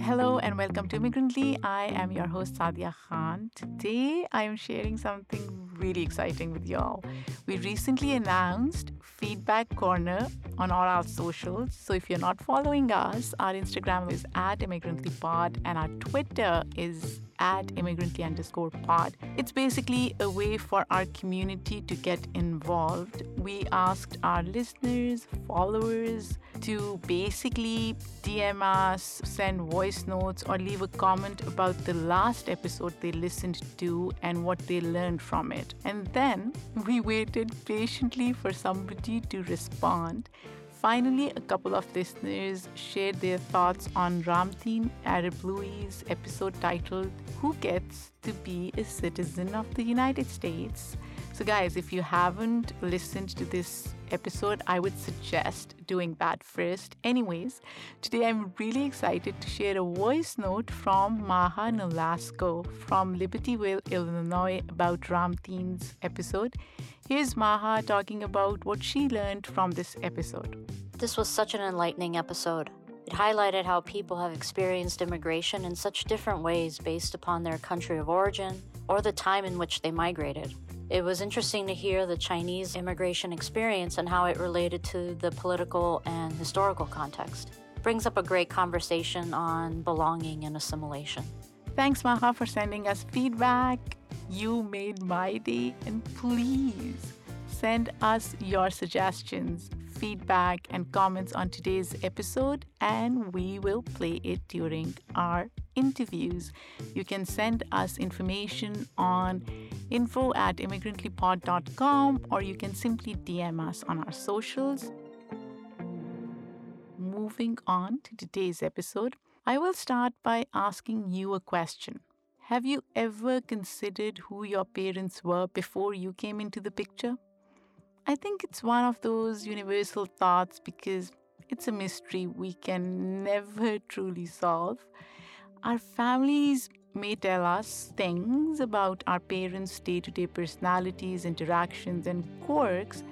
Hello and welcome to Immigrantly. I am your host Sadia Khan. Today I am sharing something really exciting with y'all. We recently announced Feedback Corner on all our socials. So if you're not following us, our Instagram is at ImmigrantlyPod and our Twitter is at immigrantly underscore pod. It's basically a way for our community to get involved. We asked our listeners, followers to basically DM us, send voice notes, or leave a comment about the last episode they listened to and what they learned from it. And then we waited patiently for somebody to respond. Finally, a couple of listeners shared their thoughts on Ramtin Arablouei's episode titled Who Gets to Be a Citizen of the United States? So, guys, if you haven't listened to this episode, I would suggest doing that first. Anyways, today I'm really excited to share a voice note from Maha Nolasco from Libertyville, Illinois about Ramtin's episode. Here's Maha talking about what she learned from this episode. This was such an enlightening episode. It highlighted how people have experienced immigration in such different ways based upon their country of origin or the time in which they migrated. It was interesting to hear the Chinese immigration experience and how it related to the political and historical context. Brings up a great conversation on belonging and assimilation. Thanks, Maha, for sending us feedback. You made my day, and please send us your suggestions, feedback, and comments on today's episode, and we will play it during our interviews. You can send us information on info at immigrantlypod.com or you can simply DM us on our socials. Moving on to today's episode, I will start by asking you a question. Have you ever considered who your parents were before you came into the picture? I think it's one of those universal thoughts because it's a mystery we can never truly solve. Our families may tell us things about our parents' day to day personalities, interactions, and quirks,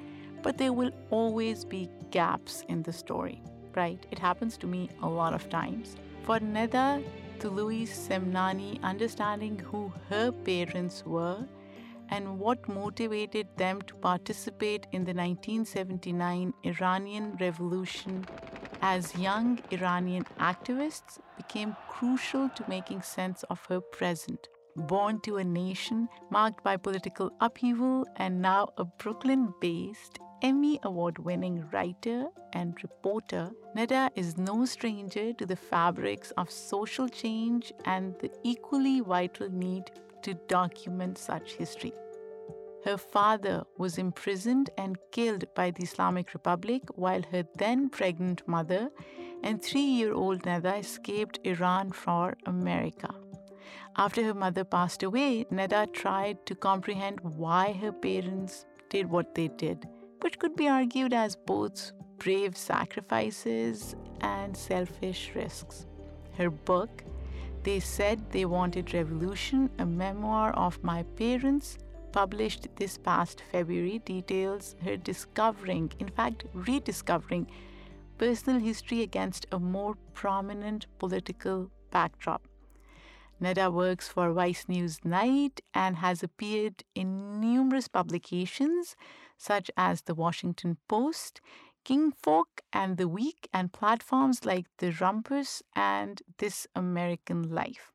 but there will always be gaps in the story, right? It happens to me a lot of times. For Neda Toloui Semnani, understanding who her parents were and what motivated them to participate in the 1979 Iranian Revolution as young Iranian activists became crucial to making sense of her present. Born to a nation marked by political upheaval and now a Brooklyn based Emmy Award winning writer and reporter, Neda is no stranger to the fabrics of social change and the equally vital need to document such history. Her father was imprisoned and killed by the Islamic Republic, while her then pregnant mother and three year old Neda escaped Iran for America. After her mother passed away, Neda tried to comprehend why her parents did what they did, which could be argued as both brave sacrifices and selfish risks. Her book, They Said They Wanted Revolution, a memoir of my parents, published this past February, details her discovering, in fact, rediscovering, personal history against a more prominent political backdrop. Neda works for Vice News Night and has appeared in numerous publications such as The Washington Post, Kinfolk and The Week, and platforms like The Rumpus and This American Life.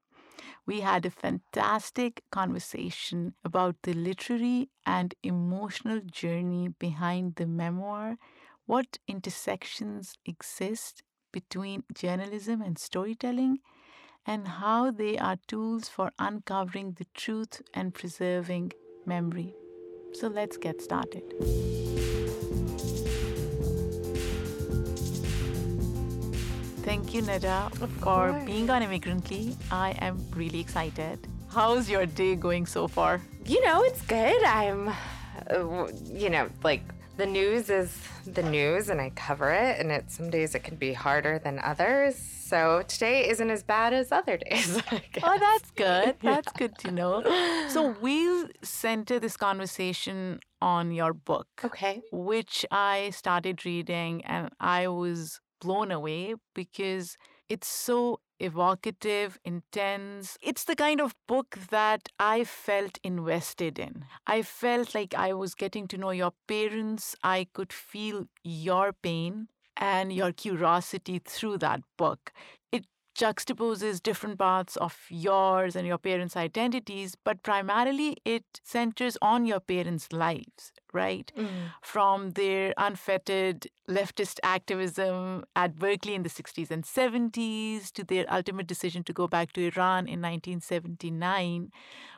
We had a fantastic conversation about the literary and emotional journey behind the memoir, what intersections exist between journalism and storytelling, and how they are tools for uncovering the truth and preserving memory. So let's get started. Thank you, Neda, for course. being on Immigrantly. I am really excited. How's your day going so far? You know, it's good. I'm, uh, you know, like the news is the news and I cover it, and it some days it can be harder than others. So today isn't as bad as other days. Oh, that's good. That's good to know. So we'll center this conversation on your book, okay. which I started reading and I was blown away because it's so evocative, intense. It's the kind of book that I felt invested in. I felt like I was getting to know your parents. I could feel your pain and your curiosity through that book. Juxtaposes different parts of yours and your parents' identities, but primarily it centers on your parents' lives, right? Mm. From their unfettered leftist activism at Berkeley in the 60s and 70s to their ultimate decision to go back to Iran in 1979,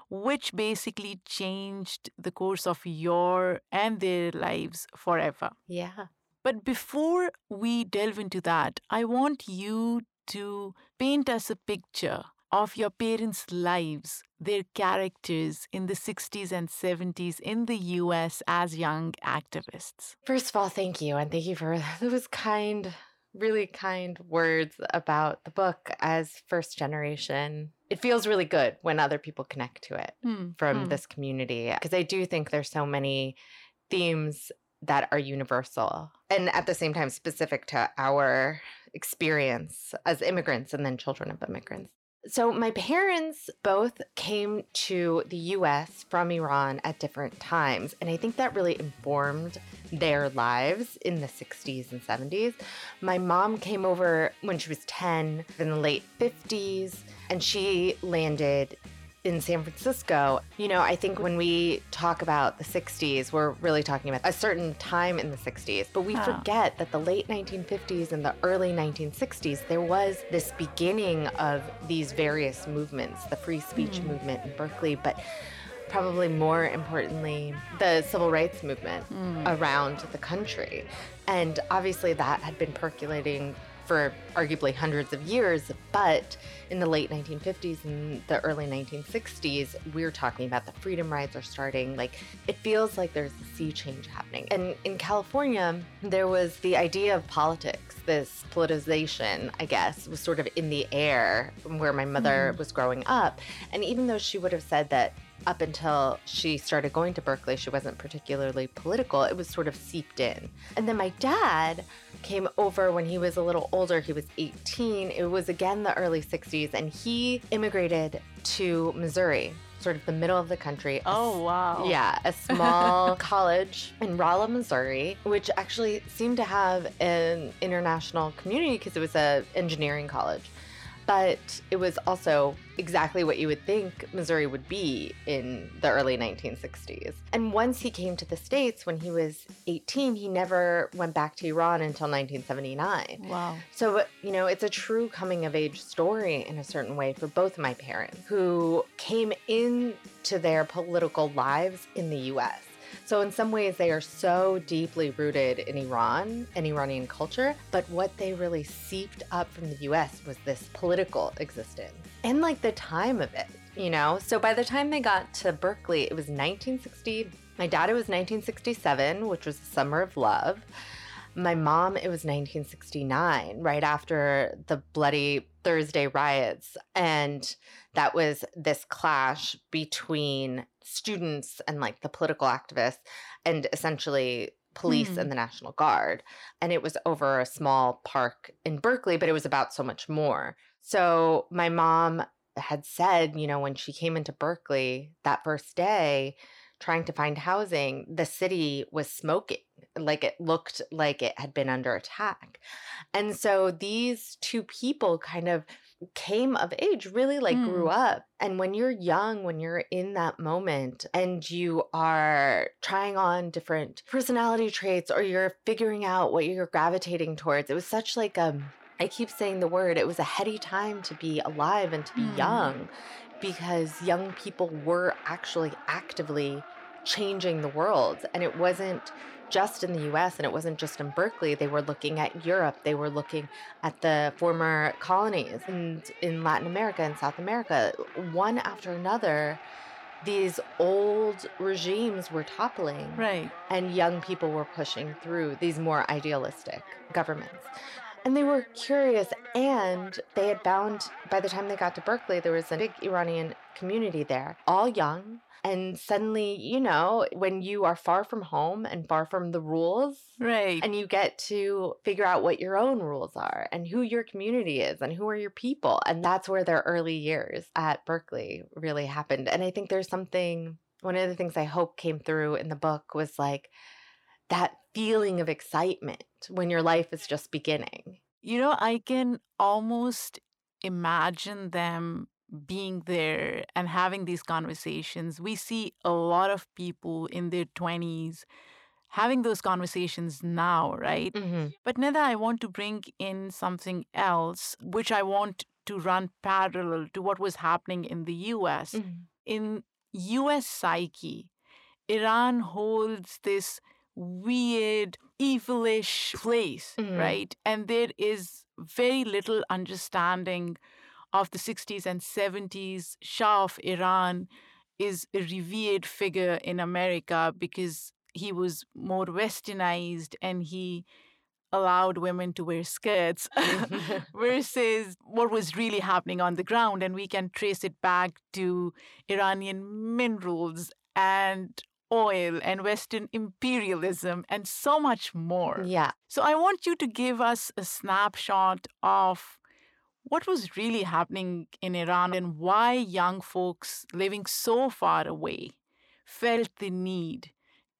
which basically changed the course of your and their lives forever. Yeah. But before we delve into that, I want you to paint us a picture of your parents' lives, their characters in the 60s and 70s in the US as young activists. First of all, thank you. And thank you for those kind, really kind words about the book as first generation. It feels really good when other people connect to it Hmm, from hmm. this community because I do think there's so many themes that are universal and at the same time specific to our experience as immigrants and then children of immigrants. So, my parents both came to the US from Iran at different times. And I think that really informed their lives in the 60s and 70s. My mom came over when she was 10 in the late 50s, and she landed in San Francisco. You know, I think when we talk about the 60s, we're really talking about a certain time in the 60s, but we Huh. forget that the late 1950s and the early 1960s, there was this beginning of these various movements, the free speech Hmm. movement in Berkeley, but probably more importantly, the civil rights movement Hmm. around the country. And obviously, that had been percolating for arguably hundreds of years. But in the late 1950s and the early 1960s, we're talking about the freedom rides are starting. Like, it feels like there's a sea change happening. And in California, there was the idea of politics, this politicization, I guess, was sort of in the air where my mother mm-hmm. was growing up. And even though she would have said that up until she started going to Berkeley, she wasn't particularly political. It was sort of seeped in. And then my dad came over when he was a little older. He was 18. It was again the early 60s, and he immigrated to Missouri, sort of the middle of the country. Oh, wow. yeah, a small college in Rolla, Missouri, which actually seemed to have an international community because it was a engineering college. But it was also exactly what you would think Missouri would be in the early 1960s. And once he came to the States when he was 18, he never went back to Iran until 1979. Wow. So, you know, it's a true coming of age story in a certain way for both my parents who came into their political lives in the US. So, in some ways, they are so deeply rooted in Iran and Iranian culture, but what they really seeped up from the US was this political existence and like the time of it, you know? So, by the time they got to Berkeley, it was 1960. My dad, it was 1967, which was the summer of love. My mom, it was 1969, right after the bloody Thursday riots. And that was this clash between students and like the political activists and essentially police Hmm. and the National Guard. And it was over a small park in Berkeley, but it was about so much more. So my mom had said, you know, when she came into Berkeley that first day, trying to find housing, the city was smoking. Like it looked like it had been under attack. And so these two people kind of came of age, really like grew up. And when you're young, when you're in that moment and you are trying on different personality traits or you're figuring out what you're gravitating towards, it was such like a I keep saying the word, it was a heady time to be alive and to be Mm. young because young people were actually actively changing the world. And it wasn't just in the US and it wasn't just in Berkeley. They were looking at Europe, they were looking at the former colonies and in Latin America and South America. One after another, these old regimes were toppling Right. and young people were pushing through these more idealistic governments. And they were curious, and they had found by the time they got to Berkeley, there was a big Iranian community there, all young. And suddenly, you know, when you are far from home and far from the rules, Right. and you get to figure out what your own rules are and who your community is and who are your people. And that's where their early years at Berkeley really happened. And I think there's something, one of the things I hope came through in the book was like that feeling of excitement when your life is just beginning. You know, I can almost imagine them being there and having these conversations. We see a lot of people in their 20s having those conversations now, right? Mm-hmm. But Neda, I want to bring in something else, which I want to run parallel to what was happening in the US. Mm-hmm. In US psyche, Iran holds this weird, evilish place, Mhm. right? And there is very little understanding of the 60s and 70s. Shah of Iran is a revered figure in America because he was more westernized and he allowed women to wear skirts versus what was really happening on the ground. And we can trace it back to Iranian minerals and oil and Western imperialism and so much more. Yeah. So I want you to give us a snapshot of what was really happening in Iran and why young folks living so far away felt the need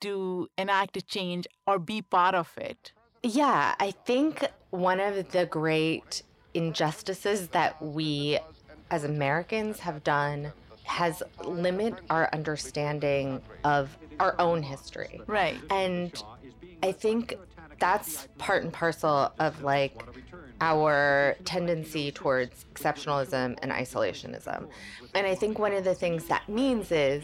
to enact a change or be part of it. Yeah, I think one of the great injustices that we as Americans have done has limit our understanding of our own history. Right. And I think that's part and parcel of like our tendency towards exceptionalism and isolationism. And I think one of the things that means is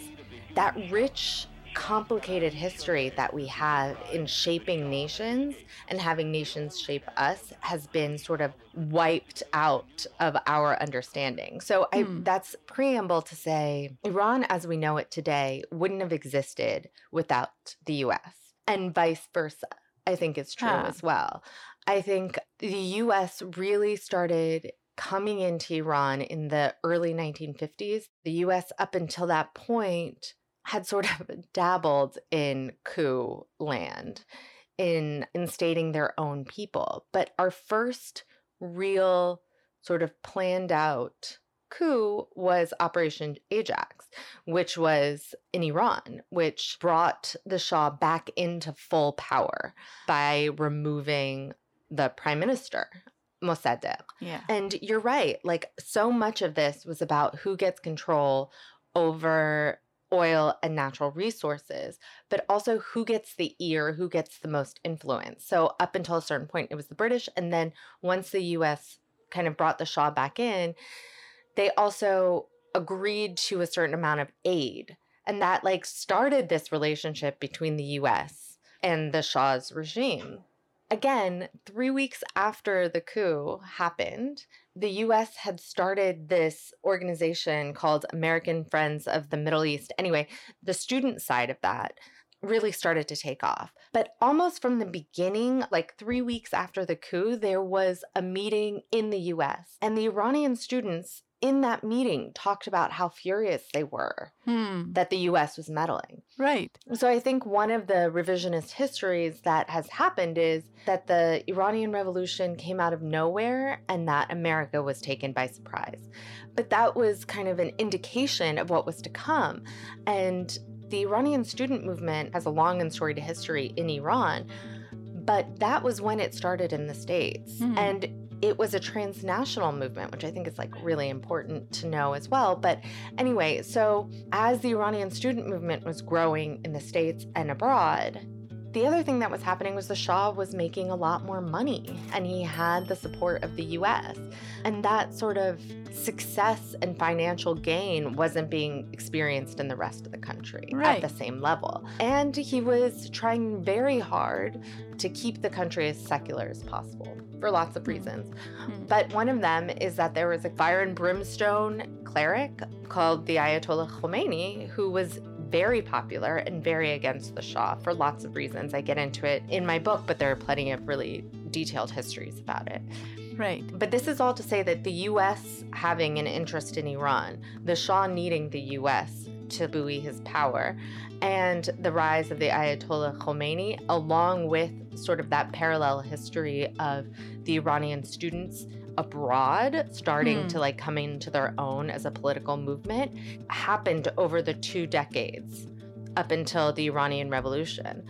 that rich complicated history that we have in shaping nations and having nations shape us has been sort of wiped out of our understanding. So I Hmm. that's preamble to say Iran as we know it today wouldn't have existed without the US and vice versa. I think it's true as well. I think the US really started coming into Iran in the early 1950s. The US up until that point had sort of dabbled in coup land in instating their own people. But our first real sort of planned out coup was Operation Ajax, which was in Iran, which brought the Shah back into full power by removing the prime minister, Mossadegh. Yeah. And you're right. Like, so much of this was about who gets control over oil and natural resources, but also who gets the ear, who gets the most influence. So, up until a certain point, it was the British. And then once the US kind of brought the Shah back in, they also agreed to a certain amount of aid. And that like started this relationship between the US and the Shah's regime. Again, three weeks after the coup happened, the US had started this organization called American Friends of the Middle East. Anyway, the student side of that really started to take off. But almost from the beginning, like three weeks after the coup, there was a meeting in the US. And the Iranian students in that meeting talked about how furious they were Hmm. that the US was meddling. Right. So I think one of the revisionist histories that has happened is that the Iranian Revolution came out of nowhere and that America was taken by surprise. But that was kind of an indication of what was to come. And the Iranian student movement has a long and storied history in Iran, but that was when it started in the States. Hmm. And it was a transnational movement, which I think is like really important to know as well. But anyway, so as the Iranian student movement was growing in the States and abroad, the other thing that was happening was the Shah was making a lot more money and he had the support of the US. And that sort of success and financial gain wasn't being experienced in the rest of the country Right. at the same level. And he was trying very hard to keep the country as secular as possible for lots of reasons. Hmm. But one of them is that there was a fire and brimstone cleric called the Ayatollah Khomeini who was very popular and very against the Shah for lots of reasons. I get into it in my book, but there are plenty of really detailed histories about it. Right. But this is all to say that the US having an interest in Iran, the Shah needing the US to buoy his power, and the rise of the Ayatollah Khomeini, along with sort of that parallel history of the Iranian students abroad starting Hmm. to like coming into their own as a political movement happened over the two decades up until the Iranian Revolution.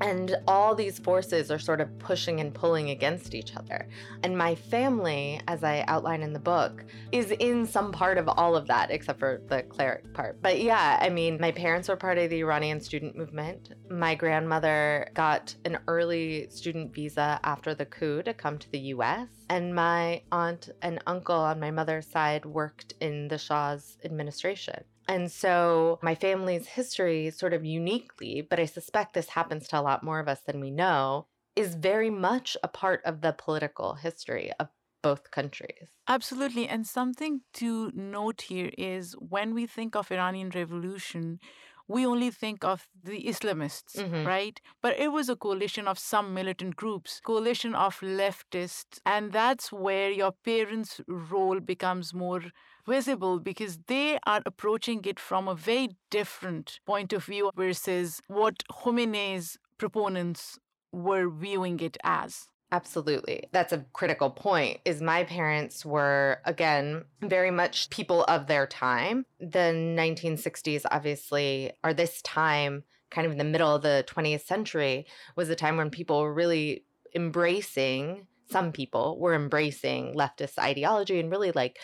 And all these forces are sort of pushing and pulling against each other. And my family, as I outline in the book, is in some part of all of that, except for the cleric part. But yeah, I mean, my parents were part of the Iranian student movement. My grandmother got an early student visa after the coup to come to the US. And my aunt and uncle on my mother's side worked in the Shah's administration. And so my family's history, sort of uniquely, but I suspect this happens to a lot more of us than we know, is very much a part of the political history of both countries. Absolutely. And something to note here is when we think of Iranian revolution, we only think of the Islamists, Mhm. right? But it was a coalition of some militant groups, coalition of leftists, and that's where your parents' role becomes more visible because they are approaching it from a very different point of view versus what Khomeini's proponents were viewing it as. Absolutely. That's a critical point. Is my parents were again very much people of their time. The 1960s obviously are this time kind of in the middle of the 20th century was a time when people were really embracing some people were embracing leftist ideology and really like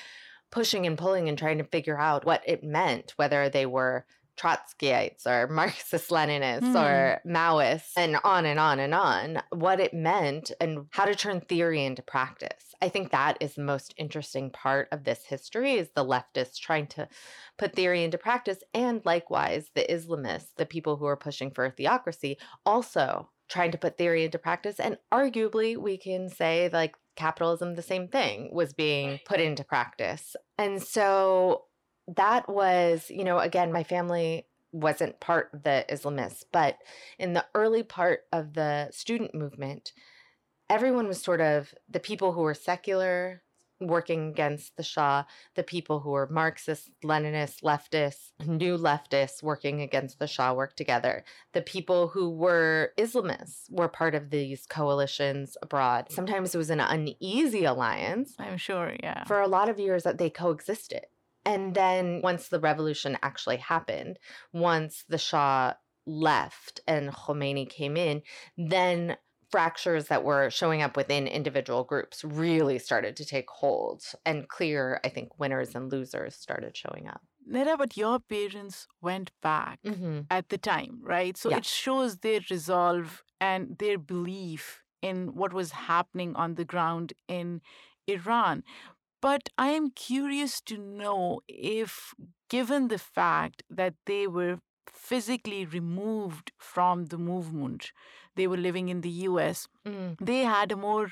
pushing and pulling and trying to figure out what it meant whether they were Trotskyites or Marxist Leninists Hmm. or Maoists and on and on and on, what it meant and how to turn theory into practice. I think that is the most interesting part of this history is the leftists trying to put theory into practice and likewise the Islamists, the people who are pushing for a theocracy, also trying to put theory into practice and arguably we can say like capitalism the same thing was being put into practice. And so that was, you know, again, my family wasn't part of the Islamists, but in the early part of the student movement, everyone was sort of the people who were secular working against the Shah, the people who were Marxist, Leninist, leftists, new leftists working against the Shah worked together. The people who were Islamists were part of these coalitions abroad. Sometimes it was an uneasy alliance I'm sure, yeah. for a lot of years that they coexisted. And then once the revolution actually happened, once the Shah left and Khomeini came in, then fractures that were showing up within individual groups really started to take hold and clear, I think, winners and losers started showing up. Neda, but your parents went back Mm-hmm. at the time, right? So Yeah. it shows their resolve and their belief in what was happening on the ground in Iran. But I am curious to know if, given the fact that they were physically removed from the movement, they were living in the US, Mm. they had a more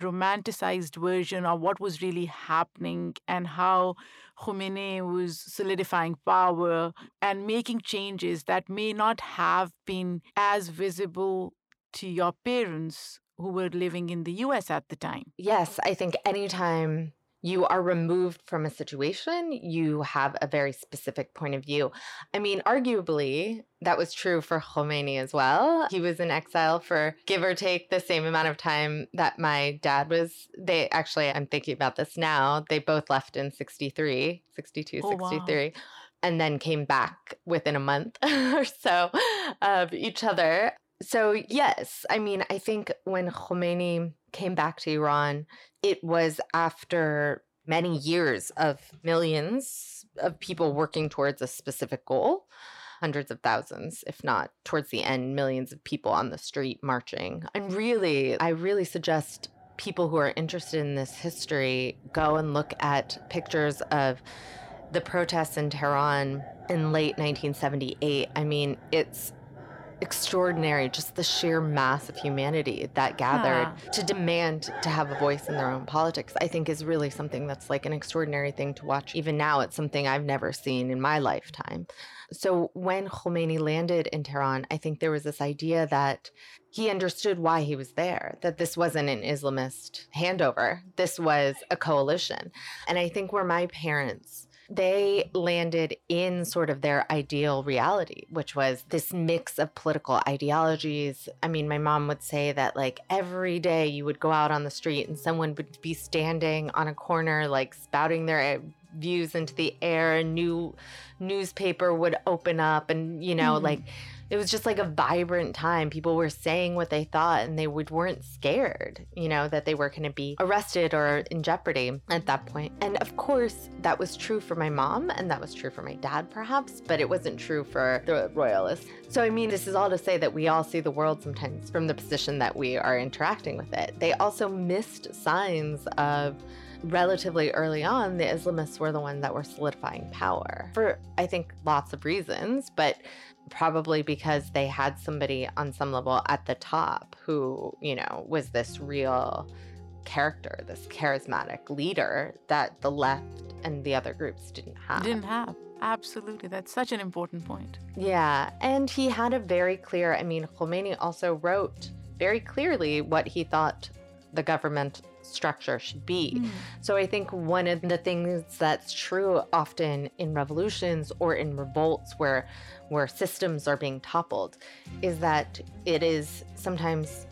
romanticized version of what was really happening and how Khomeini was solidifying power and making changes that may not have been as visible to your parents who were living in the US at the time. Yes, I think anytime you are removed from a situation, you have a very specific point of view. I mean, arguably, that was true for Khomeini as well. He was in exile for give or take the same amount of time that my dad was. They actually, I'm thinking about this now, they both left in 63, 62, Oh, wow. 63. And then came back within a month or so of each other. So, yes, I mean, I think when Khomeini came back to Iran, it was after many years of millions of people working towards a specific goal, hundreds of thousands, if not towards the end, millions of people on the street marching. And really, I really suggest people who are interested in this history go and look at pictures of the protests in Tehran in late 1978. I mean, it's extraordinary, just the sheer mass of humanity that gathered Yeah. to demand to have a voice in their own politics, I think is really something that's like an extraordinary thing to watch. Even now, it's something I've never seen in my lifetime. So when Khomeini landed in Tehran, I think there was this idea that he understood why he was there, that this wasn't an Islamist handover, this was a coalition. And I think where my parents, they landed in sort of their ideal reality, which was this mix of political ideologies. I mean, my mom would say that like every day you would go out on the street and someone would be standing on a corner, like spouting their uh, views into the air. A new newspaper would open up, and you know, Mhm. like it was just like a vibrant time. People were saying what they thought and they would, weren't scared, you know, that they were going to be arrested or in jeopardy at that point. And of course, that was true for my mom and that was true for my dad, perhaps, but it wasn't true for the royalists. So, I mean, this is all to say that we all see the world sometimes from the position that we are interacting with it. They also missed signs of relatively early on, the Islamists were the ones that were solidifying power for, I think, lots of reasons, but probably because they had somebody on some level at the top who, you know, was this real character, this charismatic leader that the left and the other groups didn't have. Didn't have. Absolutely. That's such an important point. Yeah, and he had a very clear, I mean, Khomeini also wrote very clearly what he thought the government structure should be. Mm. So I think one of the things that's true often in revolutions or in revolts where where systems are being toppled is that it is sometimes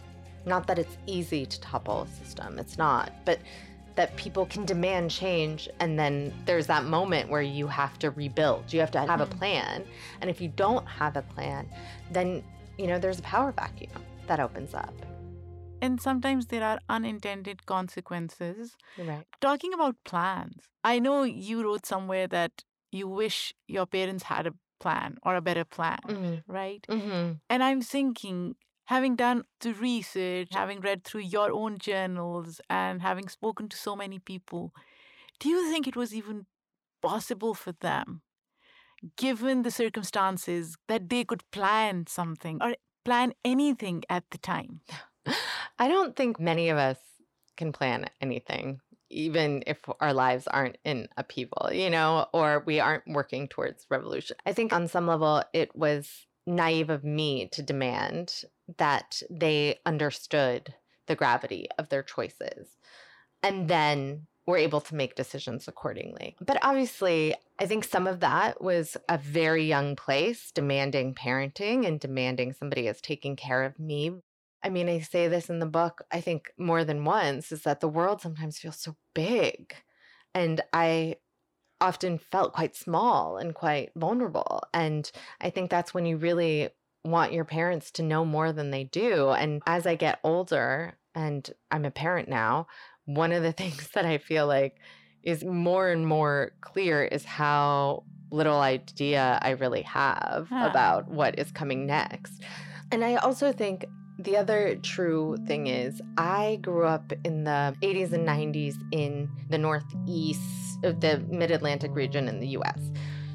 not that it's easy to topple a system. It's not, but that people can demand change and then there's that moment where you have to rebuild. You have to have a Mhm. plan. And if you don't have a plan, then you know there's a power vacuum that opens up. And sometimes there are unintended consequences. Right. Talking about plans, I know you wrote somewhere that you wish your parents had a plan or a better plan, Mm-hmm. right? Mm-hmm. And I'm thinking, having done the research, having read through your own journals, and having spoken to so many people, do you think it was even possible for them, given the circumstances, that they could plan something or plan anything at the time? I don't think many of us can plan anything, even if our lives aren't in upheaval, you know, or we aren't working towards revolution. I think on some level, it was naive of me to demand that they understood the gravity of their choices and then were able to make decisions accordingly. But obviously, I think some of that was a very young place demanding parenting and demanding somebody is taking care of me I mean, I say this in the book, I think more than once, is that the world sometimes feels so big. And I often felt quite small and quite vulnerable. And I think that's when you really want your parents to know more than they do. And as I get older, and I'm a parent now, one of the things that I feel like is more and more clear is how little idea I really have Huh. about what is coming next. And I also think the other true thing is, I grew up in the 80s and 90s in the Northeast, of the Mid Atlantic region in the US.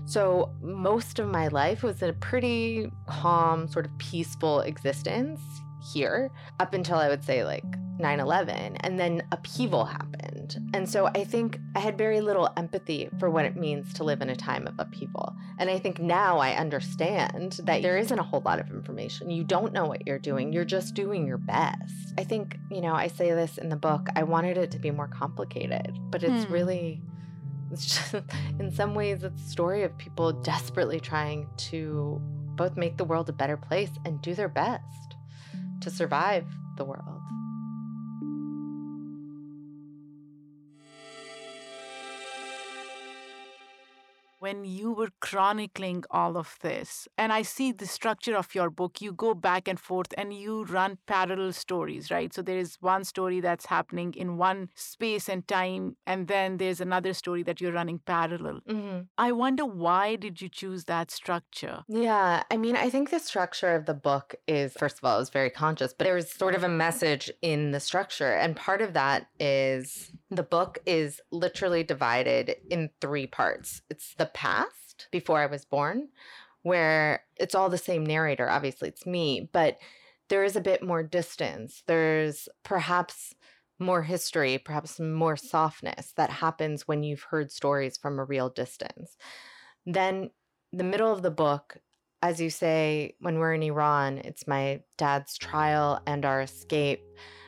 So most of my life was a pretty calm, sort of peaceful existence here up until I would say like 9 11. And then upheaval happened. And so I think I had very little empathy for what it means to live in a time of upheaval. And I think now I understand that there isn't a whole lot of information. You don't know what you're doing, you're just doing your best. I think, you know, I say this in the book, I wanted it to be more complicated, but it's Hmm. really. It's just, in some ways, it's a story of people desperately trying to both make the world a better place and do their best to survive the world. When you were chronicling all of this, and I see the structure of your book, you go back and forth and you run parallel stories, right? So there is one story that's happening in one space and time, and then there's another story that you're running parallel. Mm-hmm. I wonder why did you choose that structure? Yeah, I mean, I think the structure of the book is, first of all, it was very conscious, but there was sort of a message in the structure. And part of that is the book is literally divided in three parts it's the past before I was born, where it's all the same narrator. Obviously, it's me, but there is a bit more distance. There's perhaps more history, perhaps more softness that happens when you've heard stories from a real distance. Then, the middle of the book, as you say, when we're in Iran, it's my dad's trial and our escape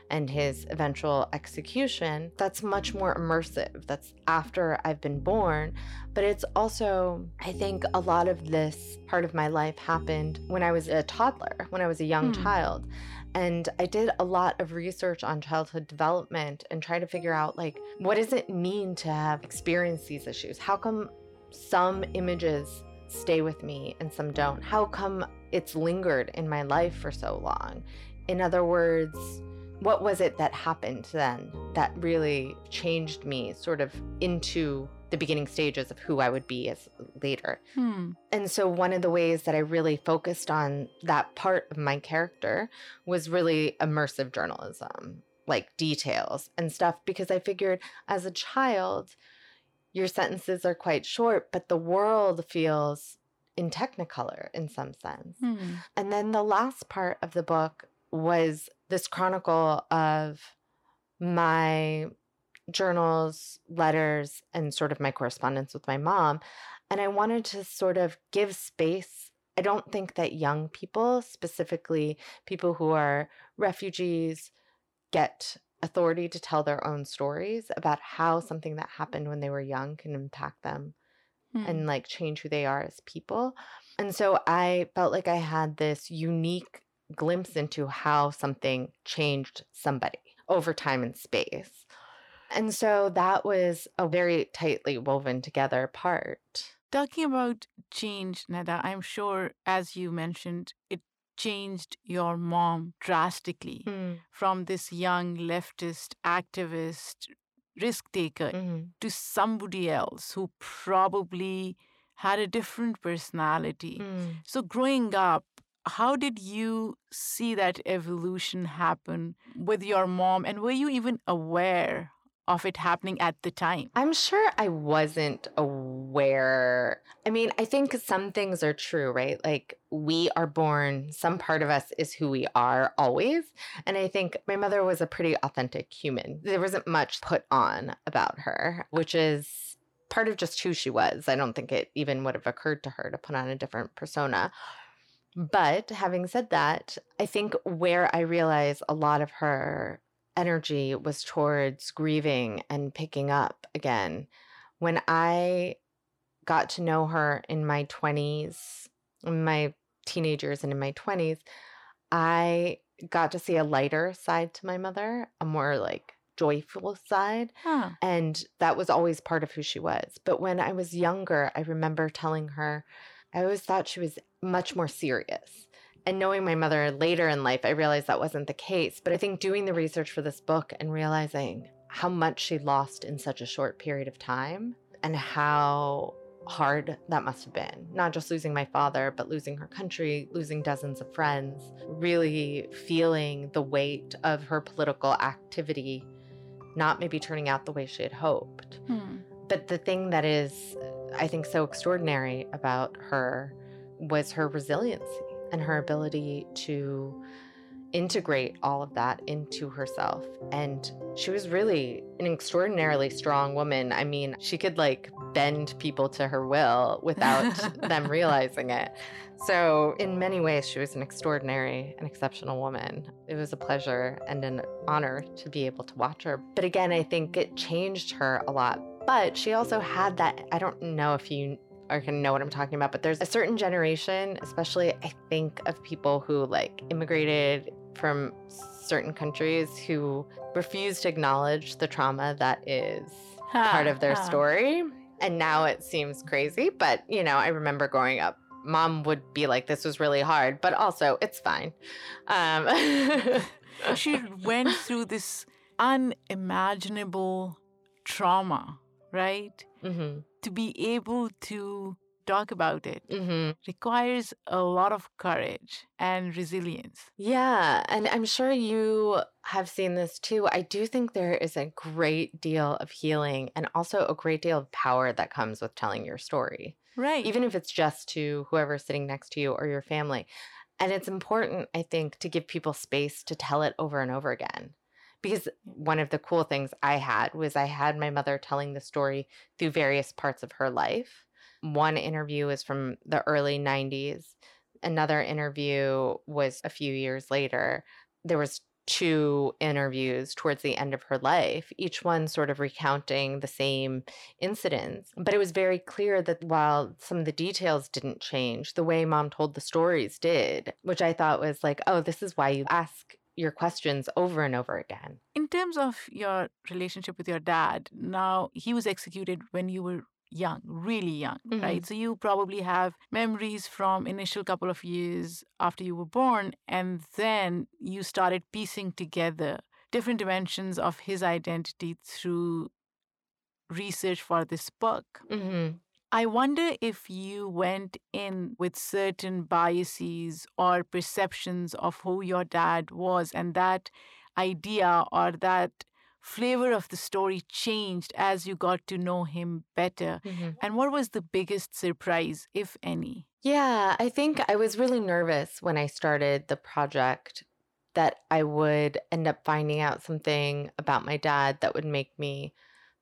and his eventual execution, that's much more immersive. That's after I've been born. But it's also, I think a lot of this part of my life happened when I was a toddler, when I was a young hmm. child. And I did a lot of research on childhood development and try to figure out, like, what does it mean to have experienced these issues? How come some images stay with me and some don't? How come it's lingered in my life for so long? In other words, what was it that happened then that really changed me sort of into the beginning stages of who I would be as later. Hmm. And so one of the ways that I really focused on that part of my character was really immersive journalism, like details and stuff because I figured as a child your sentences are quite short, but the world feels in technicolor in some sense. Hmm. And then the last part of the book was this chronicle of my journals, letters, and sort of my correspondence with my mom. And I wanted to sort of give space. I don't think that young people, specifically people who are refugees, get authority to tell their own stories about how something that happened when they were young can impact them hmm. and like change who they are as people. And so I felt like I had this unique glimpse into how something changed somebody over time and space. And so that was a very tightly woven together part. Talking about change, Neda, I'm sure, as you mentioned, it changed your mom drastically mm. from this young leftist activist risk taker mm-hmm. to somebody else who probably had a different personality. Mm. So, growing up, how did you see that evolution happen with your mom? And were you even aware of it happening at the time? I'm sure I wasn't aware. I mean, I think some things are true, right? Like we are born, some part of us is who we are always. And I think my mother was a pretty authentic human. There wasn't much put on about her, which is part of just who she was. I don't think it even would have occurred to her to put on a different persona. But having said that, I think where I realize a lot of her energy was towards grieving and picking up again. When I got to know her in my 20s, in my teenagers and in my 20s, I got to see a lighter side to my mother, a more like joyful side. Huh. And that was always part of who she was. But when I was younger, I remember telling her, I always thought she was much more serious. And knowing my mother later in life, I realized that wasn't the case. But I think doing the research for this book and realizing how much she lost in such a short period of time and how hard that must have been. Not just losing my father, but losing her country, losing dozens of friends, really feeling the weight of her political activity not maybe turning out the way she had hoped. Hmm. But the thing that is, I think, so extraordinary about her was her resiliency and her ability to integrate all of that into herself. And she was really an extraordinarily strong woman. I mean, she could like bend people to her will without them realizing it. So, in many ways, she was an extraordinary and exceptional woman. It was a pleasure and an honor to be able to watch her. But again, I think it changed her a lot. But she also had that I don't know if you are going to know what I'm talking about, but there's a certain generation, especially I think of people who like immigrated from certain countries who refuse to acknowledge the trauma that is part of their story. And now it seems crazy, but you know, I remember growing up, mom would be like, this was really hard, but also it's fine. Um, she went through this unimaginable trauma, right? Mm-hmm to be able to talk about it hmm requires a lot of courage and resilience. Yeah, and I'm sure you have seen this too. I do think there is a great deal of healing and also a great deal of power that comes with telling your story, Right. even if it's just to whoever's sitting next to you or your family. And it's important, I think, to give people space to tell it over and over again. Because one of the cool things I had was I had my mother telling the story through various parts of her life. One interview is from the early 90s. Another interview was a few years later. There was two interviews towards the end of her life, each one sort of recounting the same incidents. But it was very clear that while some of the details didn't change, the way mom told the stories did, which I thought was like, oh, this is why you ask your questions over and over again. In terms of your relationship with your dad, now he was executed when you were young, really young, Mhm. right? So you probably have memories from initial couple of years after you were born and then you started piecing together different dimensions of his identity through research for this book. Mm-hmm. I wonder if you went in with certain biases or perceptions of who your dad was, and that idea or that flavor of the story changed as you got to know him better. Mm-hmm. And what was the biggest surprise, if any? Yeah, I think I was really nervous when I started the project that I would end up finding out something about my dad that would make me,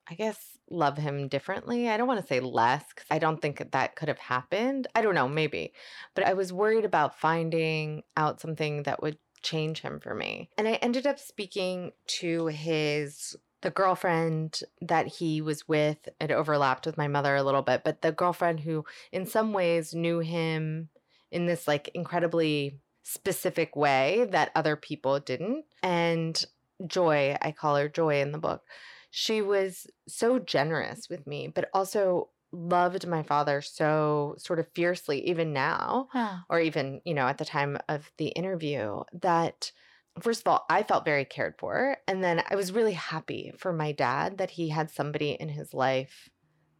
I guess, love him differently. I don't want to say less because I don't think that could have happened. I don't know, maybe. But I was worried about finding out something that would change him for me. And I ended up speaking to his the girlfriend that he was with it overlapped with my mother a little bit but the girlfriend who in some ways knew him in this like incredibly specific way that other people didn't and joy i call her joy in the book she was so generous with me but also loved my father so sort of fiercely even now Huh. or even, you know, at the time of the interview, that first of all, I felt very cared for. And then I was really happy for my dad that he had somebody in his life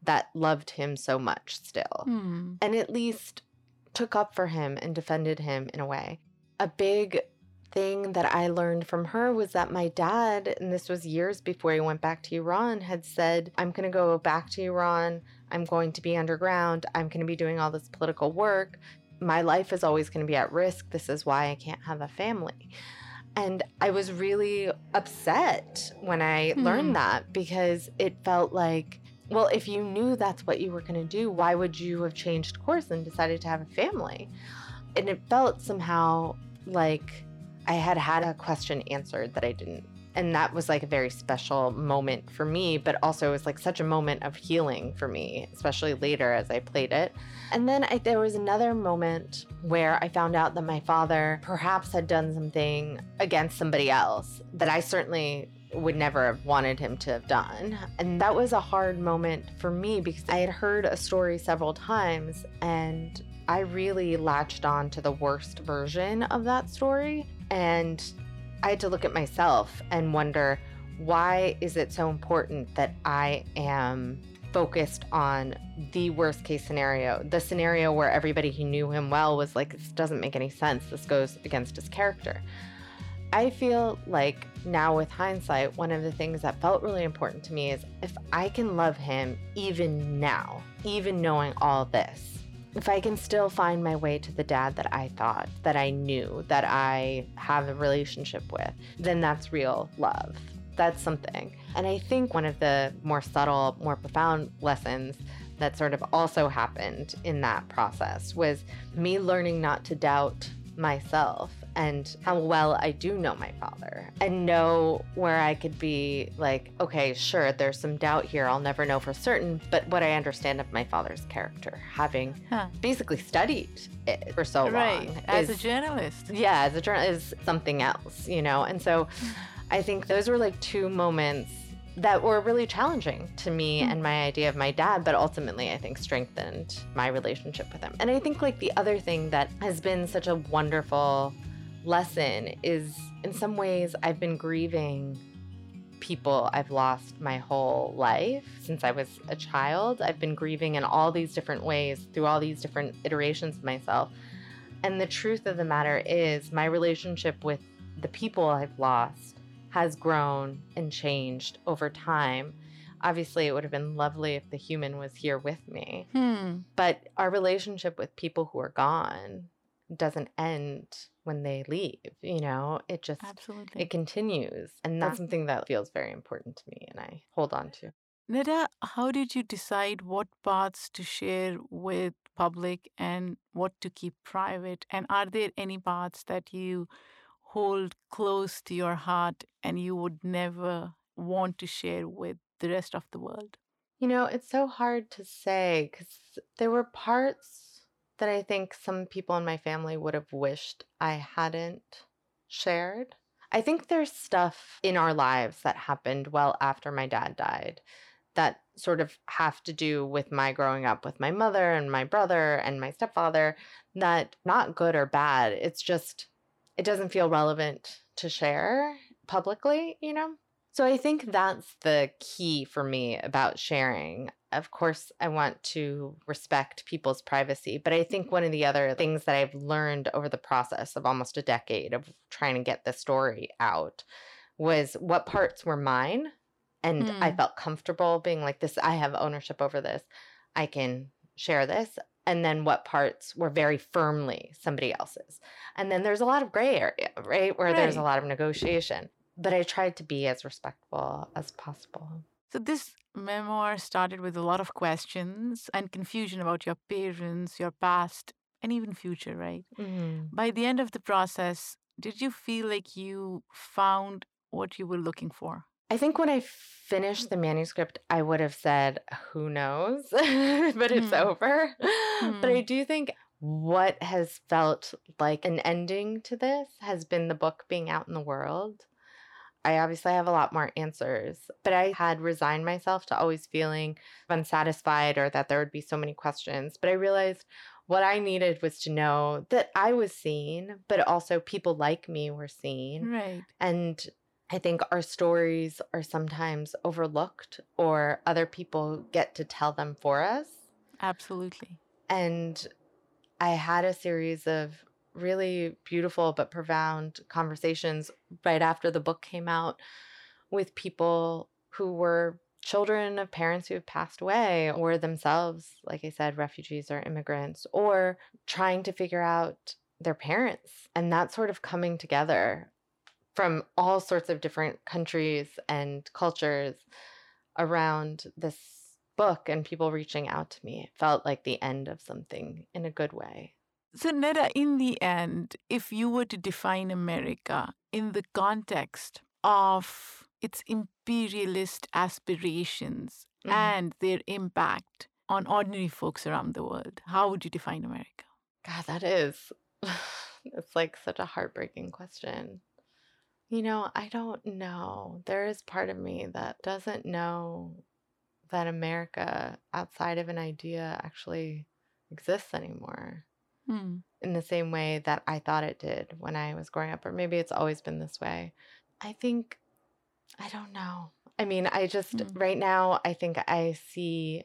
that loved him so much still Hmm. and at least took up for him and defended him in a way. A big thing that I learned from her was that my dad, and this was years before he went back to Iran, had said, I'm going to go back to Iran. I'm going to be underground. I'm going to be doing all this political work. My life is always going to be at risk. This is why I can't have a family. And I was really upset when I Hmm. learned that because it felt like, well, if you knew that's what you were going to do, why would you have changed course and decided to have a family? And it felt somehow like I had had a question answered that I didn't. And that was like a very special moment for me, but also it was like such a moment of healing for me, especially later as I played it. And then I, there was another moment where I found out that my father perhaps had done something against somebody else that I certainly would never have wanted him to have done. And that was a hard moment for me because I had heard a story several times and I really latched on to the worst version of that story. And I had to look at myself and wonder why is it so important that I am focused on the worst case scenario, the scenario where everybody who knew him well was like, this doesn't make any sense. This goes against his character. I feel like now with hindsight, one of the things that felt really important to me is if I can love him even now, even knowing all this, if I can still find my way to the dad that I thought, that I knew, that I have a relationship with, then that's real love. That's something. And I think one of the more subtle, more profound lessons that sort of also happened in that process was me learning not to doubt myself and how well I do know my father and know where I could be like, okay, sure, there's some doubt here. I'll never know for certain, but what I understand of my father's character, having Huh. basically studied it for so right. long, As a journalist. yeah, as a journalist, is something else, you know? And so I think those were like two moments that were really challenging to me Mm. and my idea of my dad, but ultimately I think strengthened my relationship with him. And I think like the other thing that has been such a wonderful lesson is in some ways I've been grieving people I've lost my whole life since I was a child. I've been grieving in all these different ways through all these different iterations of myself. And the truth of the matter is, my relationship with the people I've lost has grown and changed over time. Obviously, it would have been lovely if the human was here with me. Hmm. But our relationship with people who are gone doesn't end when they leave, you know? It just Absolutely. it continues. And that's something that feels very important to me and I hold on to. Neda, how did you decide what parts to share with public and what to keep private? And are there any parts that you hold close to your heart and you would never want to share with the rest of the world? You know, it's so hard to say because there were parts that I think some people in my family would have wished I hadn't shared. I think there's stuff in our lives that happened well after my dad died that sort of have to do with my growing up with my mother and my brother and my stepfather that not good or bad. It's just, it doesn't feel relevant to share publicly, you know? So I think that's the key for me about sharing. Of course, I want to respect people's privacy, but I think one of the other things that I've learned over the process of almost a decade of trying to get the story out was what parts were mine and I Hmm. felt comfortable being like this I have ownership over this. I can share this. And then what parts were very firmly somebody else's. And then there's a lot of gray area, right? Where there's a lot of negotiation. But I tried to be as respectful as possible. So, this memoir started with a lot of questions and confusion about your parents, your past, and even future, right? Mhm. By the end of the process, did you feel like you found what you were looking for? I think when I finished the manuscript, I would have said, who knows? but it's Hmm. over. But I Hmm. do think what has felt like an ending to this has been the book being out in the world. I obviously have a lot more answers, but I had resigned myself to always feeling unsatisfied or that there would be so many questions. But I realized what I needed was to know that I was seen, but also people like me were seen. Right. And I think our stories are sometimes overlooked or other people get to tell them for us. Absolutely. And I had a series of really beautiful but profound conversations right after the book came out with people who were children of parents who have passed away or themselves, like I said, refugees or immigrants, or trying to figure out their parents and that sort of coming together from all sorts of different countries and cultures around this book and people reaching out to me. It felt like the end of something in a good way. So, Neda, in the end, if you were to define America in the context of its imperialist aspirations Mhm. and their impact on ordinary folks around the world, how would you define America? God, that is, it's like such a heartbreaking question. You know, I don't know. There is part of me that doesn't know that America outside of an idea actually exists anymore. Hmm. in the same way that I thought it did when I was growing up, or maybe it's always been this way. I think, I don't know. I mean, I just, Mm. right now, I think I see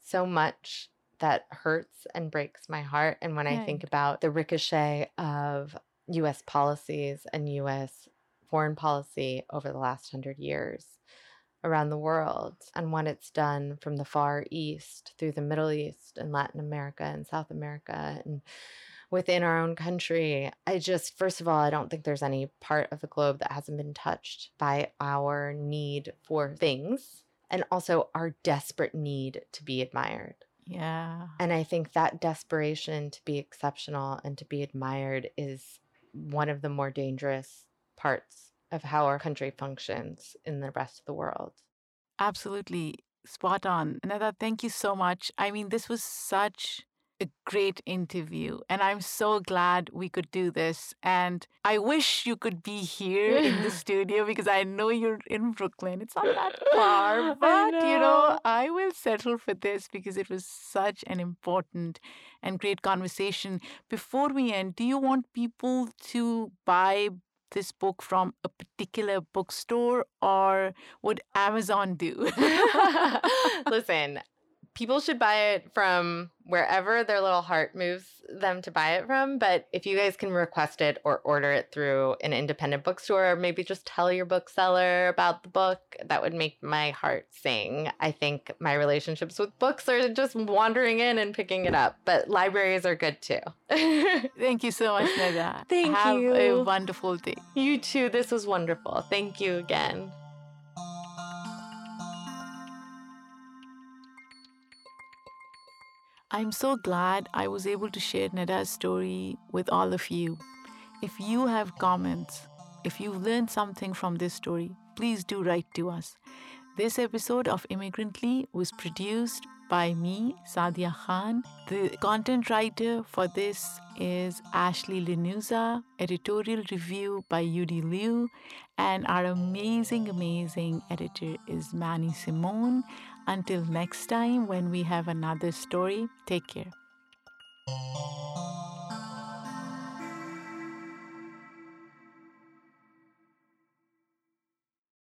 so much that hurts and breaks my heart. And when I think about the ricochet of US policies and US foreign policy over the last hundred years around the world and what it's done from the Far East through the Middle East and Latin America and South America and within our own country. I just, first of all, I don't think there's any part of the globe that hasn't been touched by our need for things and also our desperate need to be admired. Yeah. And I think that desperation to be exceptional and to be admired is one of the more dangerous parts of how our country functions in the rest of the world. Absolutely spot on. Neda, thank you so much. I mean, this was such a great interview, and I'm so glad we could do this. And I wish you could be here in the studio because I know you're in Brooklyn. It's not that far, but you know, know. I will settle for this because it was such an important and great conversation. Before we end, do you want people to buy this book from a particular bookstore or would Amazon do? Listen, people should buy it from wherever their little heart moves them to buy it from. But if you guys can request it or order it through an independent bookstore, or maybe just tell your bookseller about the book, that would make my heart sing. I think my relationships with books are just wandering in and picking it up, but libraries are good too. Thank you so much, Neda. Thank Have you. a wonderful day. You too. This was wonderful. Thank you again. I'm so glad I was able to share Neda's story with all of you. If you have comments, if you've learned something from this story, please do write to us. This episode of Immigrantly was produced by me, Saadia Khan. The content writer for this is Ashley Linuza, editorial review by Yudi Liu, and our amazing, amazing editor is Manny Simone. Until next time, when we have another story, take care.